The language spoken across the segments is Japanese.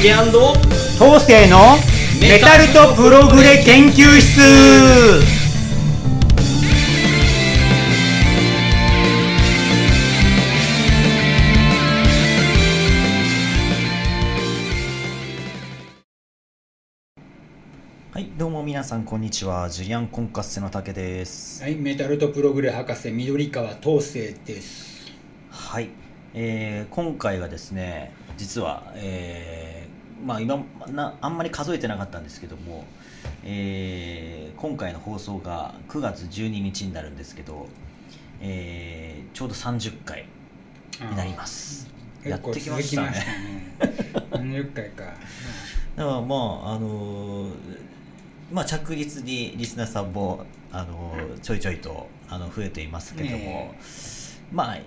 竹東西のメタルとプログレ研究室。はいどうも皆さんこんにちは。ジュリアンコンカッセの竹です。はい、メタルとプログレ博士緑川東生です。はい、えー今回はですね実は、えーまあ今なあんまり数えてなかったんですけども、えー今回の放送が9月12日になるんですけど、えーちょうど30回になりますやってきましたねたね。40回か。だからまああのーまあ着実にリスナーさんも、あのーちょいちょいとあの増えていますけども、ねまあ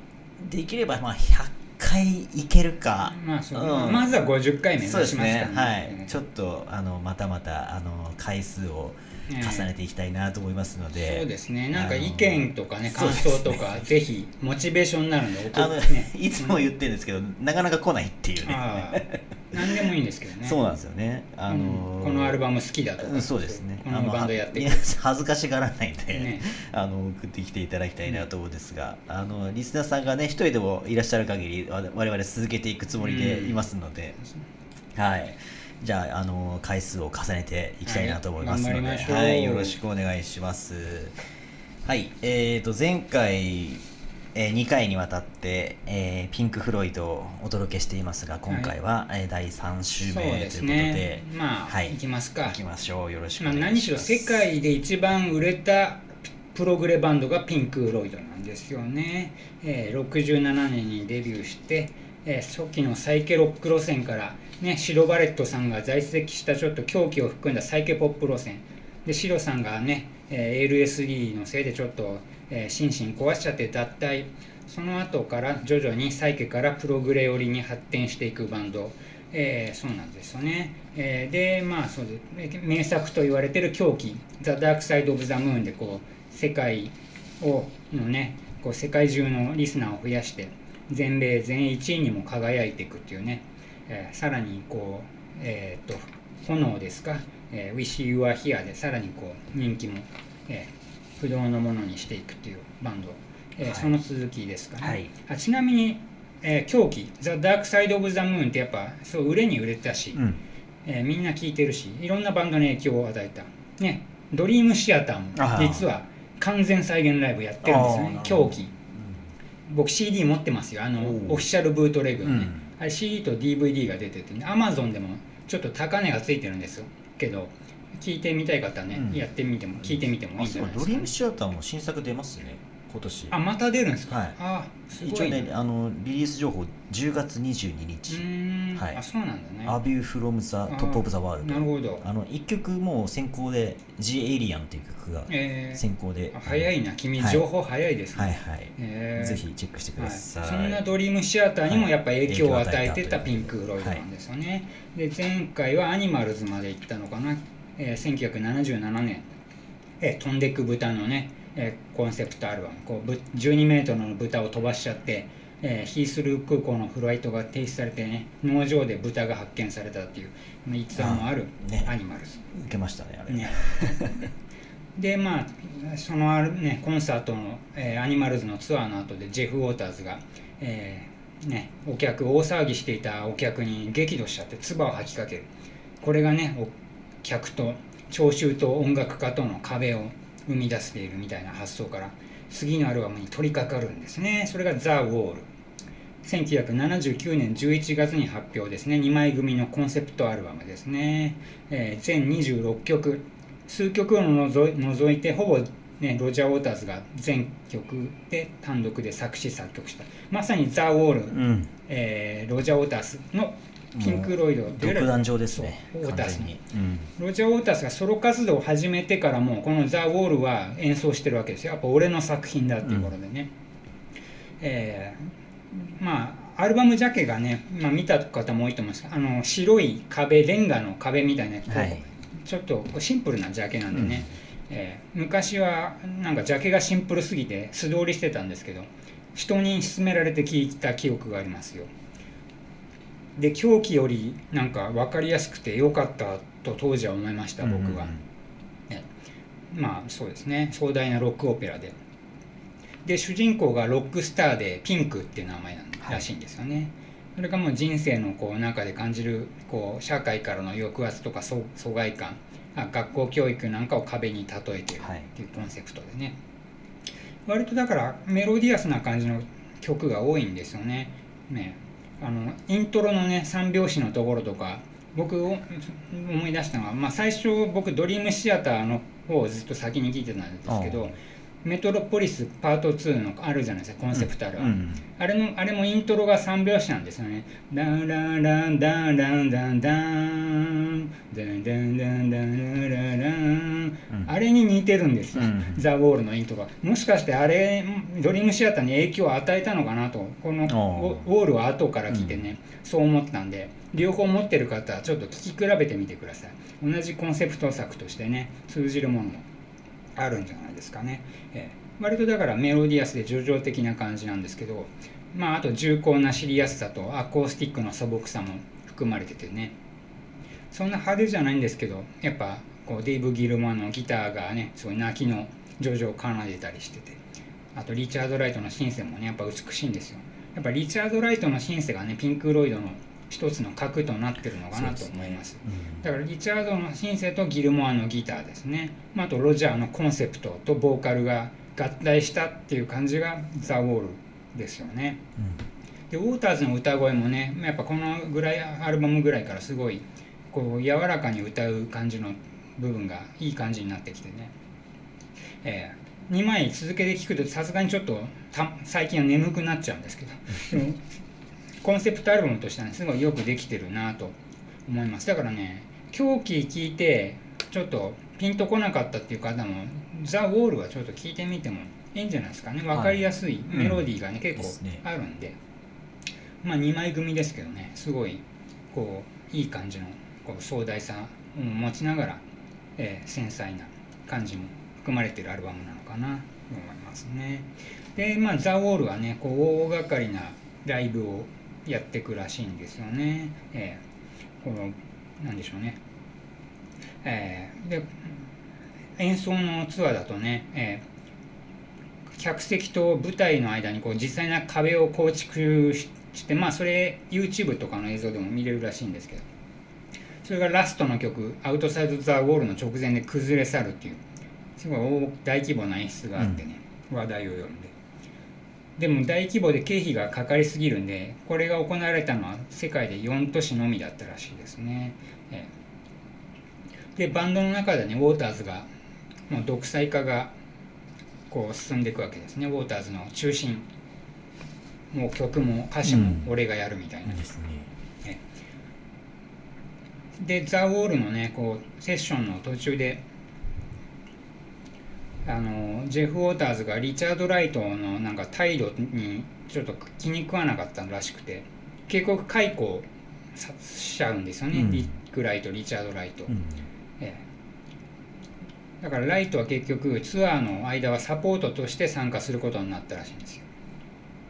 できればまあ100回いけるか、まあそう、うん。まずは50回目指しそうですますからね。はい。ちょっとあのまたまたあの回数を重ねていきたいなと思いますので、そうですね。なんか意見とかね、感想とか、ぜひモチベーションになるんで、あの、ねいつも言ってるんですけど、なかなか来ないっていうね。何でもいいんですけどね。そうなんですよね。あのうん。このアルバム好きだとか、うんそうですね。このバンドやって恥ずかしがらないんで、ね。あの送ってきていただきたいなと思うんですが、あのリスナーさんがね一人でもいらっしゃる限りわ我々続けていくつもりでいますので、はいじゃああの回数を重ねていきたいなと思いますので、はいはい、よろしくお願いします。はいえー、と前回えー2回にわたって、えーピンク・フロイドをお届けしていますが今回は、えー第3週目ということで。ね。まあ、はい。いきますか。行きましょう。よろしくおまあ、願いします、何しろ世界で一番売れたプログレバンドがピンク・フロイドなんですよね、えー67年にデビューして、えー初期のサイケロック路線から、ね、シロ・バレットさんが在籍したちょっと狂気を含んだサイケポップ路線。でシロさんがね、えー LSD のせいでちょっと、えー心身壊しちゃって脱退。その後から徐々にサイケからプログレ寄りに発展していくバンド。えーそうなんですよね。えーで、まあそうです。名作と言われてる狂気、ザ・ダークサイド・オブ・ザ・ムーンで、こう、世界を、のね、こう世界中のリスナーを増やして、全米全1位にも輝いていくっていうね、えーさらにこう、えーっと、炎ですか、えー、Wish You Are Here でさらにこう、人気も、えー不動のものにしていくっていうバンド、えーはい。その続きですかね？はい。あちなみに、えー狂気、ザ・ダークサイド・オブ・ザ・ムーンってやっぱそう売れに売れたし、うん。えーみんな聴いてるしいろんなバンドに影響を与えた、ね、ドリームシアターも実は完全再現ライブやってるんですよね。狂気。僕 CD 持ってますよ。あのオフィシャルブートレグのね、うんあれ CD と DVD が出てて、ね、Amazon でもちょっと高値がついてるんですよ。けど聞いてみたい方はね、うん。やってみても聞いてみてもいいんじゃないですか、あそうドリームシアターも新作出ますね今年。あまた出るんですか、はい。あす一応ごいね。ねあのリリース情報10月22う日はい。あそうなんだ「ね。A View from the Top of the World なるほど」あの1曲もう先行で「The Alien」っていう曲がえー。先行で、あ早いな。君、はい。情報早いですね、はいはい、えー。ぜひチェックしてくはい、ださい、そんなドリームシアターにもやっぱ影響を与えてたはいピンク・フロイドなんですよね、で前回はアニマルズまで行ったのかな、えー1977年、えー飛んでく豚のね、えーコンセプトアルバムこうぶ12メートルの豚を飛ばしちゃって、えーヒースルー空港のフライトが停止されてね農場で豚が発見されたっていうまあ逸話もあるアニマルズ、受けましたねあれ。ね、でまあそのある、ね、コンサートの、えーアニマルズのツアーの後でジェフ・ウォーターズが、えーね、お客大騒ぎしていたお客に激怒しちゃって唾を吐きかける。これがねお客と聴衆と音楽家との壁を生み出しているみたいな発想から次のアルバムに取り掛かるんですね。それが「ザ・ウォール」1979年11月に発表ですね。2枚組のコンセプトアルバムですね、えー全26曲。数曲を除い除いてほぼ、ね、ロジャー・ウォーターズが全曲で単独で作詞作曲した。まさに「ザ・ウォール」うん。えーロジャー・ウォータースのピンク・ロイド独壇場ですねそうウォータースに、うんロジャー・ウォータースがソロ活動を始めてからもこの「ザ・ウォール」は演奏してるわけですよ。やっぱ俺の作品だっていうことでね、えーまあアルバムジャケがね、まあ、見た方も多いと思います。あの白い壁レンガの壁みたいな、はい。ちょっとシンプルなジャケなんでね、えー昔はなんかジャケがシンプルすぎて素通りしてたんですけど人に勧められて聞いた記憶がありますよで狂気よりなんか分かりやすくてよかったと当時は思いました僕は、ね。まあそうですね。壮大なロックオペラで。で主人公がロックスターでピンクっていう名前なんらしいんですよね、それがもう人生のこう中で感じるこう社会からの抑圧とか疎疎外感。あ学校教育なんかを壁に例えてるっていうコンセプトでね、割とだからメロディアスな感じの曲が多いんですよね。ねあのイントロのね3拍子のところとか僕を思い出したのは、まあ、最初僕ドリームシアターの方をずっと先に聞いてたんですけどメトロポリスパート2のあるじゃないですかコンセプタルは、うんうん。あれのあれもイントロが3拍子なんですよね。ダンランランダンランダンダンダンダンダンダンララランあれに似てるんですよ、うん。ザ・ウォールのイントロが。もしかしてあれドリームシアターに影響を与えたのかなと。このウォールを後から聞いてね、そう思ったんで両方持ってる方はちょっと聞き比べてみてください。同じコンセプト作としてね通じるものもあるんじゃないですかね、えー割とだからメロディアスで叙情的な感じなんですけどまああと重厚な知りやすさとアコースティックの素朴さも含まれててね。そんな派手じゃないんですけどやっぱこうデイブ・ギルマのギターがねすごい泣きの叙情を奏でたりしてて。あとリチャード・ライトのシンセもねやっぱ美しいんですよ。やっぱリチャード・ライトのシンセがねピンク・ロイドの一つの核となってるのかなと思います。うん。だからリチャードのシンセとギルモアのギターですね、まあ、あとロジャーのコンセプトとボーカルが合体したっていう感じがザ・ウォールですよね。でウォーターズの歌声もねやっぱこのぐらいアルバムぐらいからすごいこう柔らかに歌う感じの部分がいい感じになってきてね、え2枚続けて聴くとさすがにちょっとた最近は眠くなっちゃうんですけど。コンセプトアルバムとしてはねすごいよくできてるなと思います。だからね狂気聞いてちょっとピンとこなかったっていう方もザ・ウォールはちょっと聞いてみてもいいんじゃないですかね。分かりやすいメロディーがね、結ですね。構あるんで。まあ2枚組ですけどねすごいこういい感じのこう壮大さを持ちながら、えー繊細な感じも含まれてるアルバムなのかなと思いますね。でまあザ・ウォールはねこう大掛かりなライブをやってくらしいんですよね、えーこのなんでしょうね。えーで演奏のツアーだとね、えー客席と舞台の間にこう実際な壁を構築してまあそれ YouTube とかの映像でも見れるらしいんですけど。それがラストの曲「アウトサイド・ザ・ウォール」の直前で崩れ去るっていう。すごい大大規模な演出があってね、話題を呼んで。でも大規模で経費がかかりすぎるんでこれが行われたのは世界で4都市のみだったらしいですね、ええ。でバンドの中でねウォーターズがもう独裁化がこう進んでいくわけですね。ウォーターズの中心もう曲も歌詞も俺がやるみたいな、ですねでザ・ウォールのねこうセッションの途中であのジェフ・ウォーターズがリチャード・ライトのなんか態度にちょっと気に食わなかったらしくて警告解雇さしちゃうんですよね、うん。リック・ライトリチャード・ライト、うん。ええ。だからライトは結局ツアーの間はサポートとして参加することになったらしいんですよ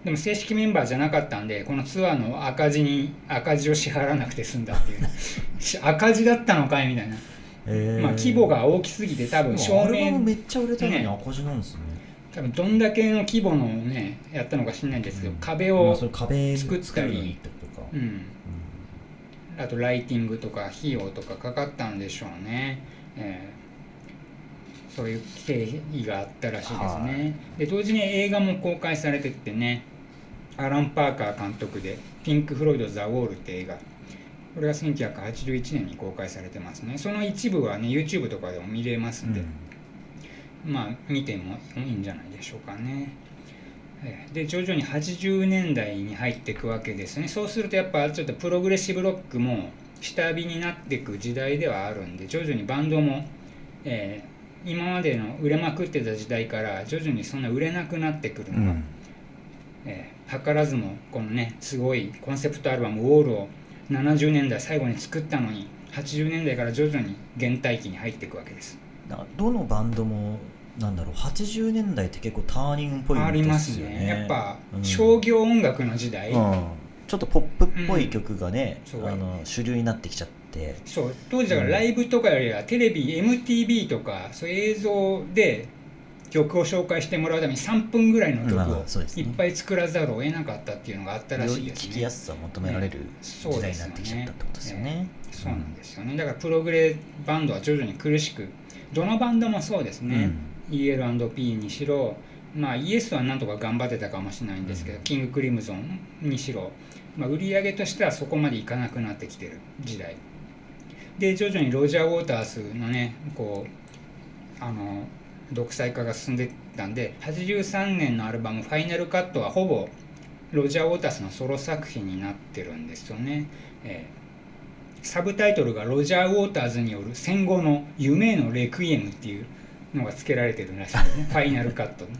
でも正式メンバーじゃなかったんでこのツアーの赤字に赤字を支払わなくて済んだっていう。し 赤字だったのかいみたいな、えー。まあ、規模が大きすぎて多分照アルバム明めっちゃ売れたのにね。赤字なんですね。多分どんだけの規模のねやったのか知らないんですけど、うん。壁を作ったり。うん。あとライティングとか費用とかかかったんでしょうね、えー。そういう経緯があったらしいですね、はで同時に映画も公開されてってねアラン・パーカー監督で「ピンク・フロイド・ザ・ウォール」って映画。これが1981年に公開されてますね。その一部はね YouTube とかでも見れますんで、まあ見てもいいんじゃないでしょうかね。えーで徐々に80年代に入っていくわけですね。そうするとやっぱちょっとプログレッシブロックも下火になっていく時代ではあるんで徐々にバンドも、えー今までの売れまくってた時代から徐々にそんな売れなくなってくるのが、うん。えー図らずもこのねすごいコンセプトアルバム「ウォール」を70年代最後に作ったのに80年代から徐々に原体期に入っていくわけです。だからどのバンドもなんだろう80年代って結構ターニングポイントありますよね。やっぱ、うん。商業音楽の時代、うん。ちょっとポップっぽい曲がね、うん。あの主流になってきちゃって。そう。当時だからライブとかよりはテレビ MTV とかそういう映像で曲を紹介してもらうために3分ぐらいの曲まをいっぱい作らざるを得なかったっていうのがあったらしいですね。聞きやすさを求められるそう時代になってきちゃったってことですよね。そうなんですよね。だからプログレバンドは徐々に苦しくどのバンドもそうですね、EL&P にしろまあイエスはなんとか頑張ってたかもしれないんですけど、うん。キングクリムゾンにしろ、まあ、売り上げとしてはそこまでいかなくなってきてる時代。で徐々にロジャー・ウォータースのねこうあの独裁化が進んでったんで83年のアルバム「ファイナルカット」はほぼロジャー・ウォータースのソロ作品になってるんですよね、えーサブタイトルがロジャー・ウォーターズによる戦後の夢へのレクイエムっていうのが付けられてるらしいんですね。ファイナルカットね、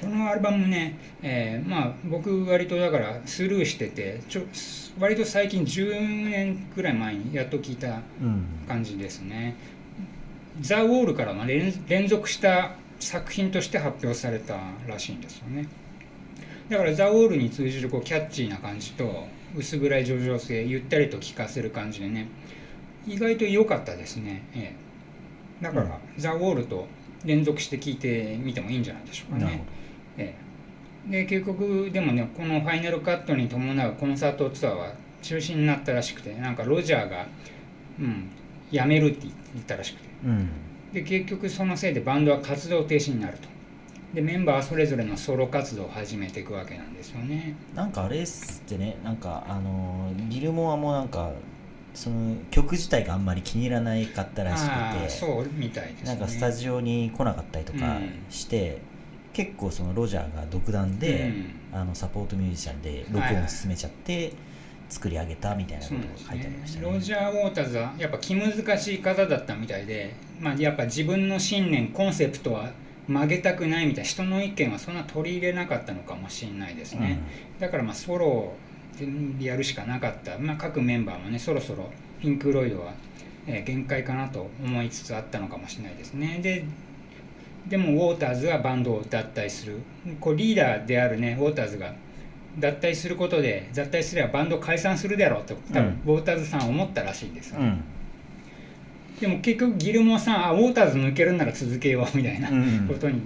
う。このアルバムね、えーまあ僕割とだからスルーしててちょ割と最近10年くらい前にやっと聞いたうん。感じですねザ・ウォールからは連連続した作品として発表されたらしいんですよね。だからザ・ウォールに通じるこうキャッチーな感じと薄暗い叙情性ゆったりと聴かせる感じでね意外と良かったですね、ええ、だから、うん。ザ・ウォールと連続して聴いてみてもいいんじゃないでしょうかね。ええ、で結局でもねこのファイナルカットに伴うコンサートツアーは中止になったらしくてなんかロジャーが、うん、辞めるって言ったらしくて。うん。で結局そのせいでバンドは活動停止になると。でメンバーはそれぞれのソロ活動を始めていくわけなんですよね。なんかあれっすってね。なんかあのギルモアもなんかその曲自体があんまり気に入らないかったらしくて。そうみたいですね。なんかスタジオに来なかったりとかして、結構そのロジャーが独断で、あのサポートミュージシャンで録音を進めちゃって作り上げたみたいなことをそうなんです書いてありましたね。ロジャー・ウォーターズはやっぱ気難しい方だったみたいで、まあ、やっぱ自分の信念コンセプトは曲げたくないみたいな人の意見はそんな取り入れなかったのかもしれないですね、だからまあソロでやるしかなかった、まあ、各メンバーもねそろそろピンク・ロイドは、えー限界かなと思いつつあったのかもしれないですね。ででもウォーターズはバンドを脱退する。こうリーダーであるねウォーターズが脱退することで脱退すればバンド解散するだろうと多分ウォーターズさんは思ったらしいんですよ、でも結局ギルモアさんあウォーターズ抜けるなら続けようみたいなうんことに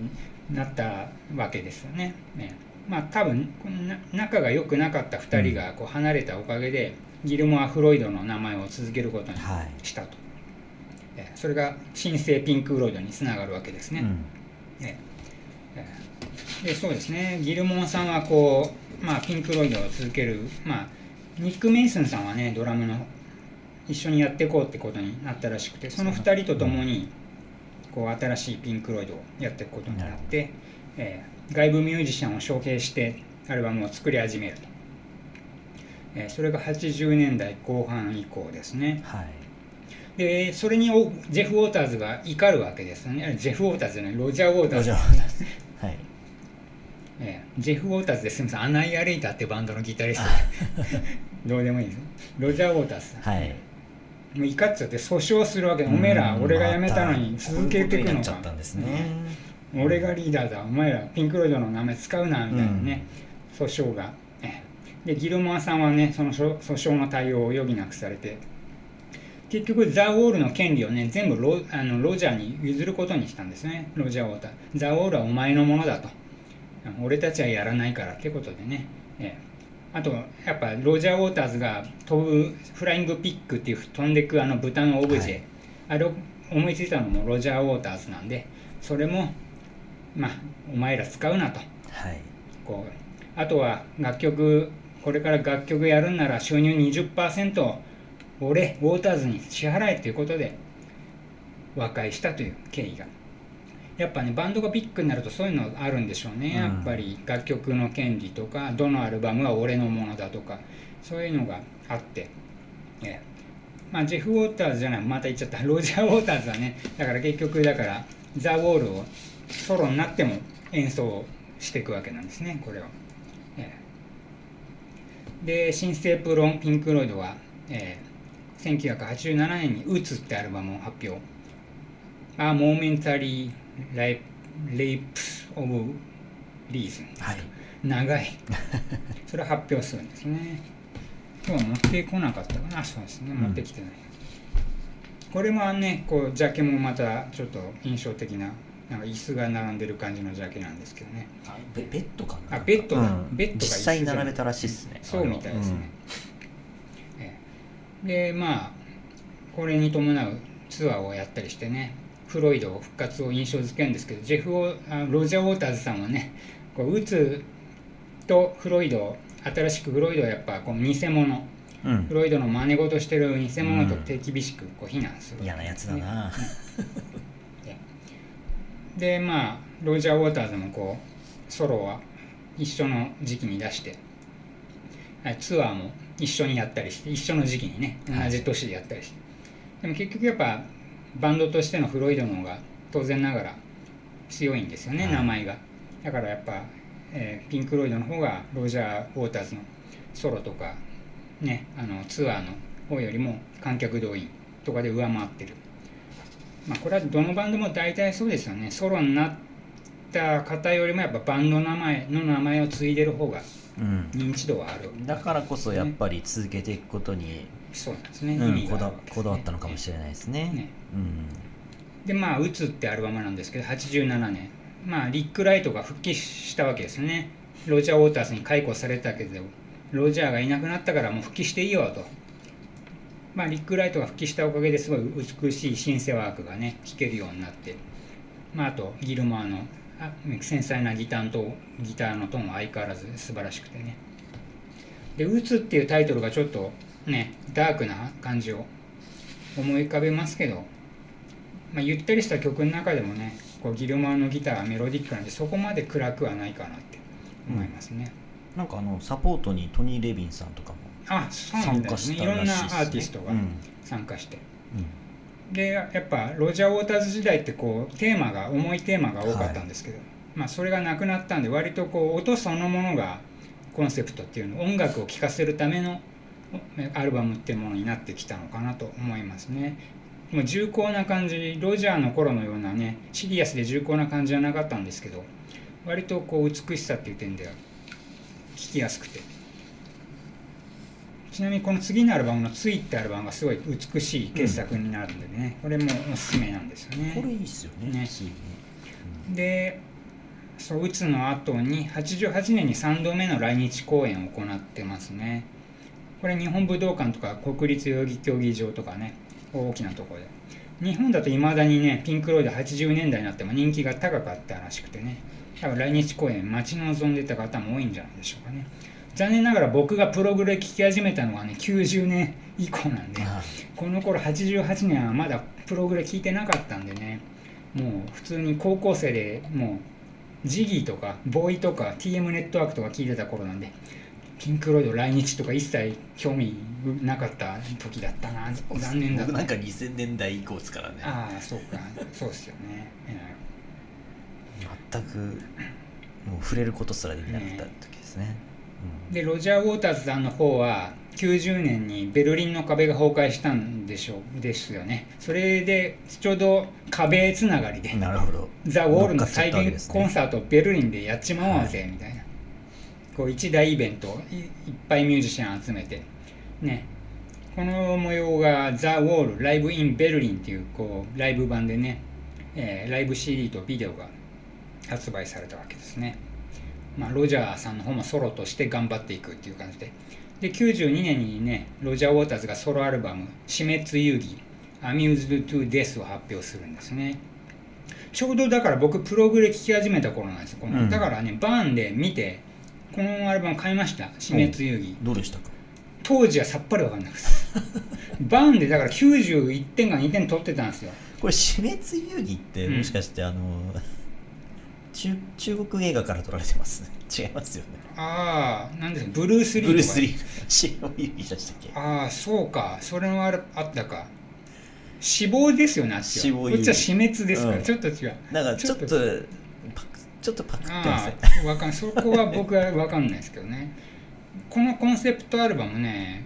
なったわけですよね。ね。まあ多分このな仲が良くなかった2人がこう離れたおかげで、ギルモア・フロイドの名前を続けることにはい。したと、えそれが新生ピンク・フロイドにつながるわけですね。うん。でそうですね。ギルモアさんはこう、まあ、ピンク・ロイドを続ける、まあ、ニック・メイスンさんはねドラムの一緒にやっていこうってことになったらしくてその2人と共にこう新しいピンク・ロイドをやっていくことになって、えー外部ミュージシャンを招聘してアルバムを作り始めると、えーそれが80年代後半以降ですね。はい。でそれにおジェフ・ウォーターズが怒るわけですよね。あジェフ・ウォーターズじゃないロジャー・ウォーターズ。ロジャーですはいええ。ジェフ・ウォーターズですみませんアナイアレイターっていうバンドのギタリスト どうでもいいです。ロジャー・ウォーターズはい。もう怒っちゃって訴訟するわけおめえらうん俺が辞めたのに続けていくのか。またこういうことになっちゃったんですね。俺がリーダーだ。お前らピンク・ロイドの名前使うなみたいなね、訴訟が、ええ。でギルモアさんはねその訴訴訟の対応を余儀なくされて。結局ザ・ウォールの権利をね全部ロあのロジャーに譲ることにしたんですね。ロジャー・ウォーター。ザ・ウォールはお前のものだと俺たちはやらないからってことでね、ええ。あとやっぱロジャー・ウォーターズが飛ぶフライングピックっていう飛んでくあの豚のオブジェ、はい。あれを思いついたのもロジャー・ウォーターズなんでそれもまあお前ら使うなと。はい。こう。あとは楽曲これから楽曲やるんなら収入20%を俺ウォーターズに支払えということで和解したという経緯がやっぱねバンドがビッグになるとそういうのあるんでしょうね、うん。やっぱり楽曲の権利とかどのアルバムは俺のものだとかそういうのがあって、ええ。まあ、ジェフ・ウォーターズじゃないまた言っちゃった。ロジャー・ウォーターズはねだから結局だからザ・ウォールをソロになっても演奏していくわけなんですねこれを、ええ。で新生プロンピンク・ロイドは、ええ。1987年に「打つ」ってアルバムを発表「A Momentary Lapse of Reason はい」長い。それを発表するんですね。今日は持ってこなかったかな？そうですね。持ってきてない、これもねこうジャケもまたちょっと印象的ななんか椅子が並んでる感じのジャケなんですけどね。あベベッドかな？あベッドだ。うん。ベッドが実際並べたらしいですね。そうみたいですね、ええ。でまあこれに伴うツアーをやったりしてねフロイド復活を印象づけるんですけどジェフオあロジャー・ウォーターズさんはねこううつとフロイド新しくフロイドはやっぱこの偽物。うん、うんフロイドの真似事してる偽物と手厳しくこう非難する、嫌なやつだな、でまあロジャー・ウォーターズもこうソロは一緒の時期に出してはいツアーも一緒にやったりして一緒の時期にね同はい。じ年でやったりして、でも結局やっぱバンドとしてのフロイドの方が当然ながら強いんですよね、はい。名前が。だからやっぱ、えーピンク・ロイドの方がロジャー・ウォーターズのソロとかねあのツアーの方よりも観客動員とかで上回ってる。まあこれはどのバンドも大体そうですよね。ソロになった方よりもやっぱバンド名前の名前を継いでる方がうん。認知度はある。だからこそやっぱり続けていくことに、そうなんですね、うんこだこだわったのかもしれないですね。ね。うん。でまあ「うつ」ってアルバムなんですけど87年。まあリック・ライトが復帰したわけですね。ロジャー・ウォーターズに解雇されたけどロジャーがいなくなったからもう復帰していいよと。まあリック・ライトが復帰したおかげですごい美しいシンセワークがね聴けるようになって。まああとギルマーのあ繊細なギターとギターのトーンは相変わらず素晴らしくてね。で「うつ」っていうタイトルがちょっとねダークな感じを思い浮かべますけどまあ、ゆったりした曲の中でもねこうギルマーのギターがメロディックなんでそこまで暗くはないかなって思いますね、なんかあのサポートにトニー・レビンさんとかもあそうなん参加ですね。したいろんなアーティストがうん。参加して、うん。でやっぱロジャー・ウォーターズ時代ってこうテーマが重いテーマが多かったんですけど、まあそれがなくなったんで割とこう音そのものがコンセプトっていうの音楽を聴かせるためのおアルバムってものになってきたのかなと思いますね。もう重厚な感じロジャーの頃のようなねシリアスで重厚な感じはなかったんですけど割とこう美しさっていう点では聴きやすくて。ちなみにこの次のアルバムの「つい」ってアルバムがすごい美しい傑作になるんでね、これもおすすめなんですよね。これいいっすよねね。ついね。でそう打つの後に88年に3度目の来日公演を行ってますねこれ日本武道館とか国立代々木競技場とかね大きなところで。日本だといまだにねピンク・ロイド80年代になっても人気が高かったらしくてね。多分来日公演待ち望んでた方も多いんじゃないでしょうかね。残念ながら僕がプログレ聴き始めたのはね90年以降なんであこの頃88年はまだプログレ聞いてなかったんでねもう普通に高校生でもうジギーとかボーイとか TM ネットワークとか聞いてた頃なんでピンク・ロイド来日とか一切興味なかった時だったな。残念だった。僕なんか2000年代以降ですからね。ああそうか。そうですよね、え全くもう触れることすらできなかった時ですね、えでロジャー・ウォーターズさんの方は90年にベルリンの壁が崩壊したんでしょうですよね。それでちょうど壁つながりでうん、なるほど。ザ・ウォールの再現コンサートをベルリンでやっちまおうぜみたいな、こう一大イベントをいいっぱいミュージシャン集めて。ね。この模様がザ・ウォールライブ・イン・ベルリンっていうこうライブ版でね、えーライブ CD とビデオが発売されたわけですね、まあ、ロジャーさんの方もソロとして頑張っていくっていう感じで。で92年にねロジャー・ウォーターズがソロアルバム「死滅遊戯 Amused to Death」を発表するんですね。ちょうどだから僕プログレ聴き始めた頃なんですよこの、うん。だからねバーンで見てこのアルバム買いました「死滅遊戯」どうでしたか？当時はさっぱり分かんなくて。バーンでだから91点か2点取ってたんですよ。これ死滅遊戯ってうん。もしかしてあの、中中国映画から撮られてます？違いますよね。ああなんですか？ブルース・リーブルース・リー。死亡遊戯でしたっけ？ああそうか。それもあるあったか。死亡ですよねあっちは。死亡遊戯こっちは死滅ですから、うん。ちょっと違う。なんかちょっとパクちょっとパクってまわかんそこは僕は分かんないですけどね。このコンセプトアルバムね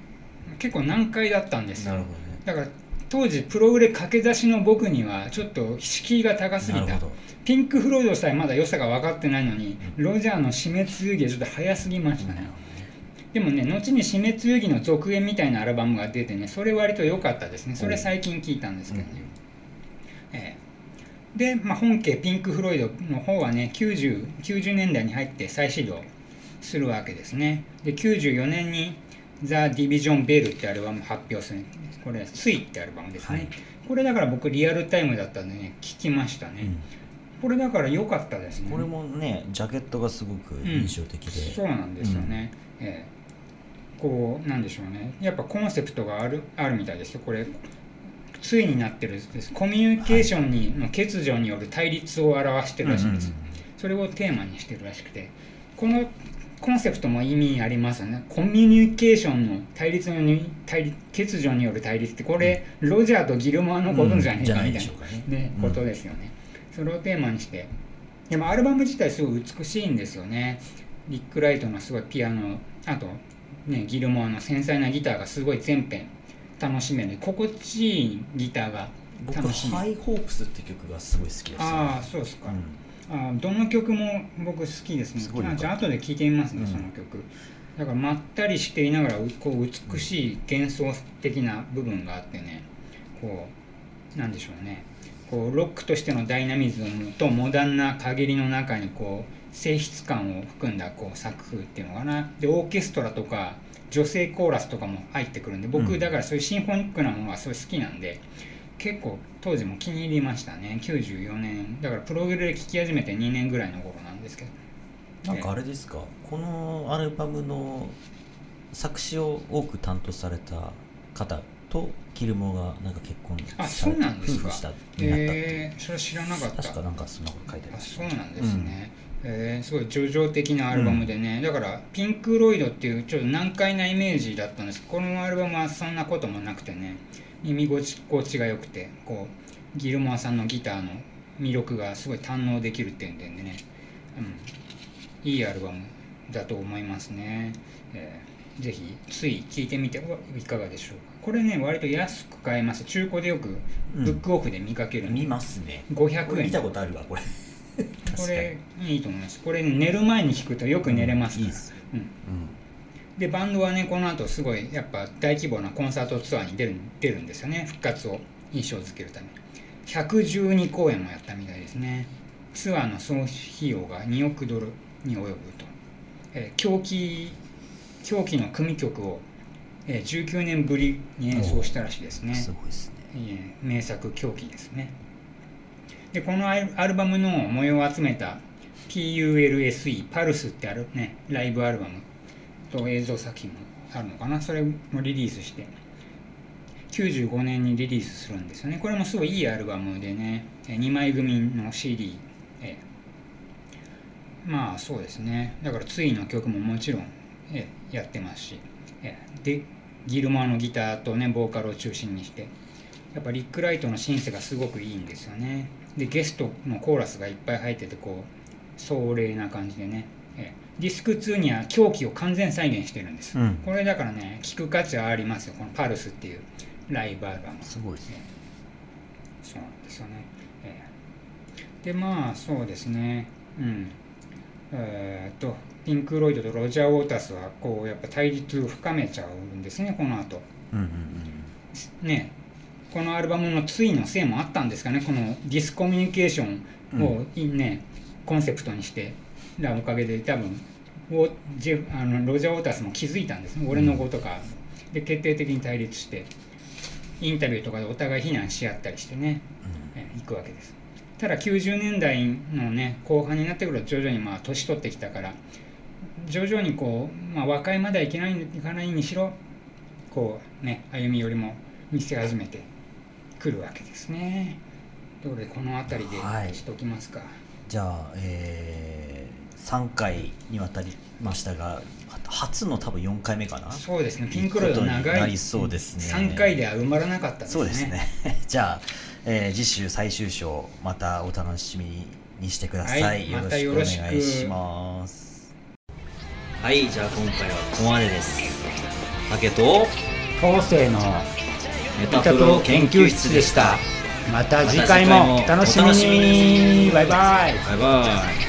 結構難解だったんですよ。なるほどね。だから当時プログレ駆け出しの僕にはちょっと敷居が高すぎた。ピンク・フロイドさえまだ良さが分かってないのにロジャーの死滅遊戯はちょっと早すぎましたね。でもね後に「死滅遊戯」の続編みたいなアルバムが出てねそれ割と良かったですね。それ最近聞いたんですけどね、ええで、まあ、本家ピンク・フロイドの方はね 90, 90年代に入って再始動するわけですね。で94年に「ザ・ディビジョン・ベル」ってアルバム発表するこれ「スイ」ってアルバムですね、はい。これだから僕リアルタイムだったんでね聞きましたね、うん。これだから良かったですね。これもねジャケットがすごく印象的で、そうなんですよね、ええ。こうなんでしょうね。やっぱコンセプトがあるあるみたいですよ。これついになってるです。コミュニケーションに、の欠如による対立を表してるらしいんです、うんうんそれをテーマにしてるらしくて。このコンセプトも意味ありますよね。コミュニケーションの対立に対立欠如による対立ってこれ、ロジャーとギルモアのことじゃねえかみたいな、ねね。うん。ことですよね。それをテーマにして。でもアルバム自体すごい美しいんですよね。リック・ライトのすごいピアノあと、ね、ギルモアの繊細なギターがすごい全編楽しめる。心地いいギターが僕楽しめる。ハイホープスって曲がすごい好きですああそうですか、うん。あどの曲も僕好きですねすじゃあ後で聴いてみますね、うん。その曲。だからまったりしていながらうこう美しい幻想的な部分があってねこうなんでしょうね。こうロックとしてのダイナミズムとモダンな陰りの中にこう性質感を含んだこう作風っていうのかな。でオーケストラとか女性コーラスとかも入ってくるんで僕、うん。だからそういうシンフォニックなものがすごい好きなんで結構当時も気に入りましたね。94年。だからプログレで聴き始めて2年ぐらいの頃なんですけど。なんかあれですか？このアルバムの作詞を多く担当された方とギルモアがなんか結婚あそうなんですか。夫婦したになったってえー、それは知らなかった。確かなんかそんなこと書いてありあそうなんですね、えーすごい叙情的なアルバムでね、だからピンク・ロイドっていうちょっと難解なイメージだったんです。けどこのアルバムはそんなこともなくてね。耳心地が良くてこうギルモアさんのギターの魅力がすごい堪能できるっていうんでね、うん、いいアルバムだと思いますね、えーぜひつい聴いてみてはいかがでしょうか。これね割と安く買えます。中古でよくブックオフで見かけるんで、見ますね。500円。見たことあるわこれこれいいと思います。これ寝る前に聞くとよく寝れますから、うん。でバンドはねこの後すごいやっぱ大規模なコンサートツアーに出る出るんですよね。復活を印象づけるため。112公演もやったみたいですね。ツアーの総費用が2億ドルに及ぶと、えー狂気狂気の組曲を、えー19年ぶりに演奏したらしいですね。すごいですね。えー名作狂気ですねでこのアルバムの模様を集めた PULSE パルスってあるねライブアルバムと映像作品もあるのかな。それもリリースして。95年にリリースするんですよね。これもすごいいいアルバムでね2枚組の CD えまあそうですね。だからツイの曲ももちろんえやってますしえでギルモアのギターとねボーカルを中心にしてやっぱリック・ライトのシンセがすごくいいんですよね。でゲストのコーラスがいっぱい入っててこう壮麗な感じでね。えーディスク2には狂気を完全再現してるんです、うん。これだからね聴く価値はありますよ。このパルスっていうライブアルバム。すごいですね。そうなんですよね、ええ。でまあそうですね。うん。えーっとピンク・ロイドとロジャー・ウォータースはこうやっぱ対立を深めちゃうんですねこの後。うんうん。ねこのアルバムのツイのせいもあったんですかね。このディスコミュニケーションをいね、コンセプトにして。らおかげで多分あのロジャー・ウォータースも気づいたんですね。俺のことか、で決定的に対立してインタビューとかでお互い非難し合ったりしてね、えー行くわけです。ただ90年代のね後半になってくると徐々にまあ年取ってきたから徐々にこう、まあ、和解まではいけないいかないにしろこうね歩み寄りも見せ始めてくるわけですね。ということでこの辺りではい。しときますか、じゃあ、えー、3回にわたりましたがは初の多分4回目かな？そうですね。ピンクロイド長いなりそうですね。3回では埋まらなかったですね。そうですね。じゃあ、えー次週最終章またお楽しみにしてください、はいよろしくお願いします。はいじゃあ今回はここまでです。竹と後世のメタプロ研究室でした。また次回もお楽しみに。バイバイ。バイバイ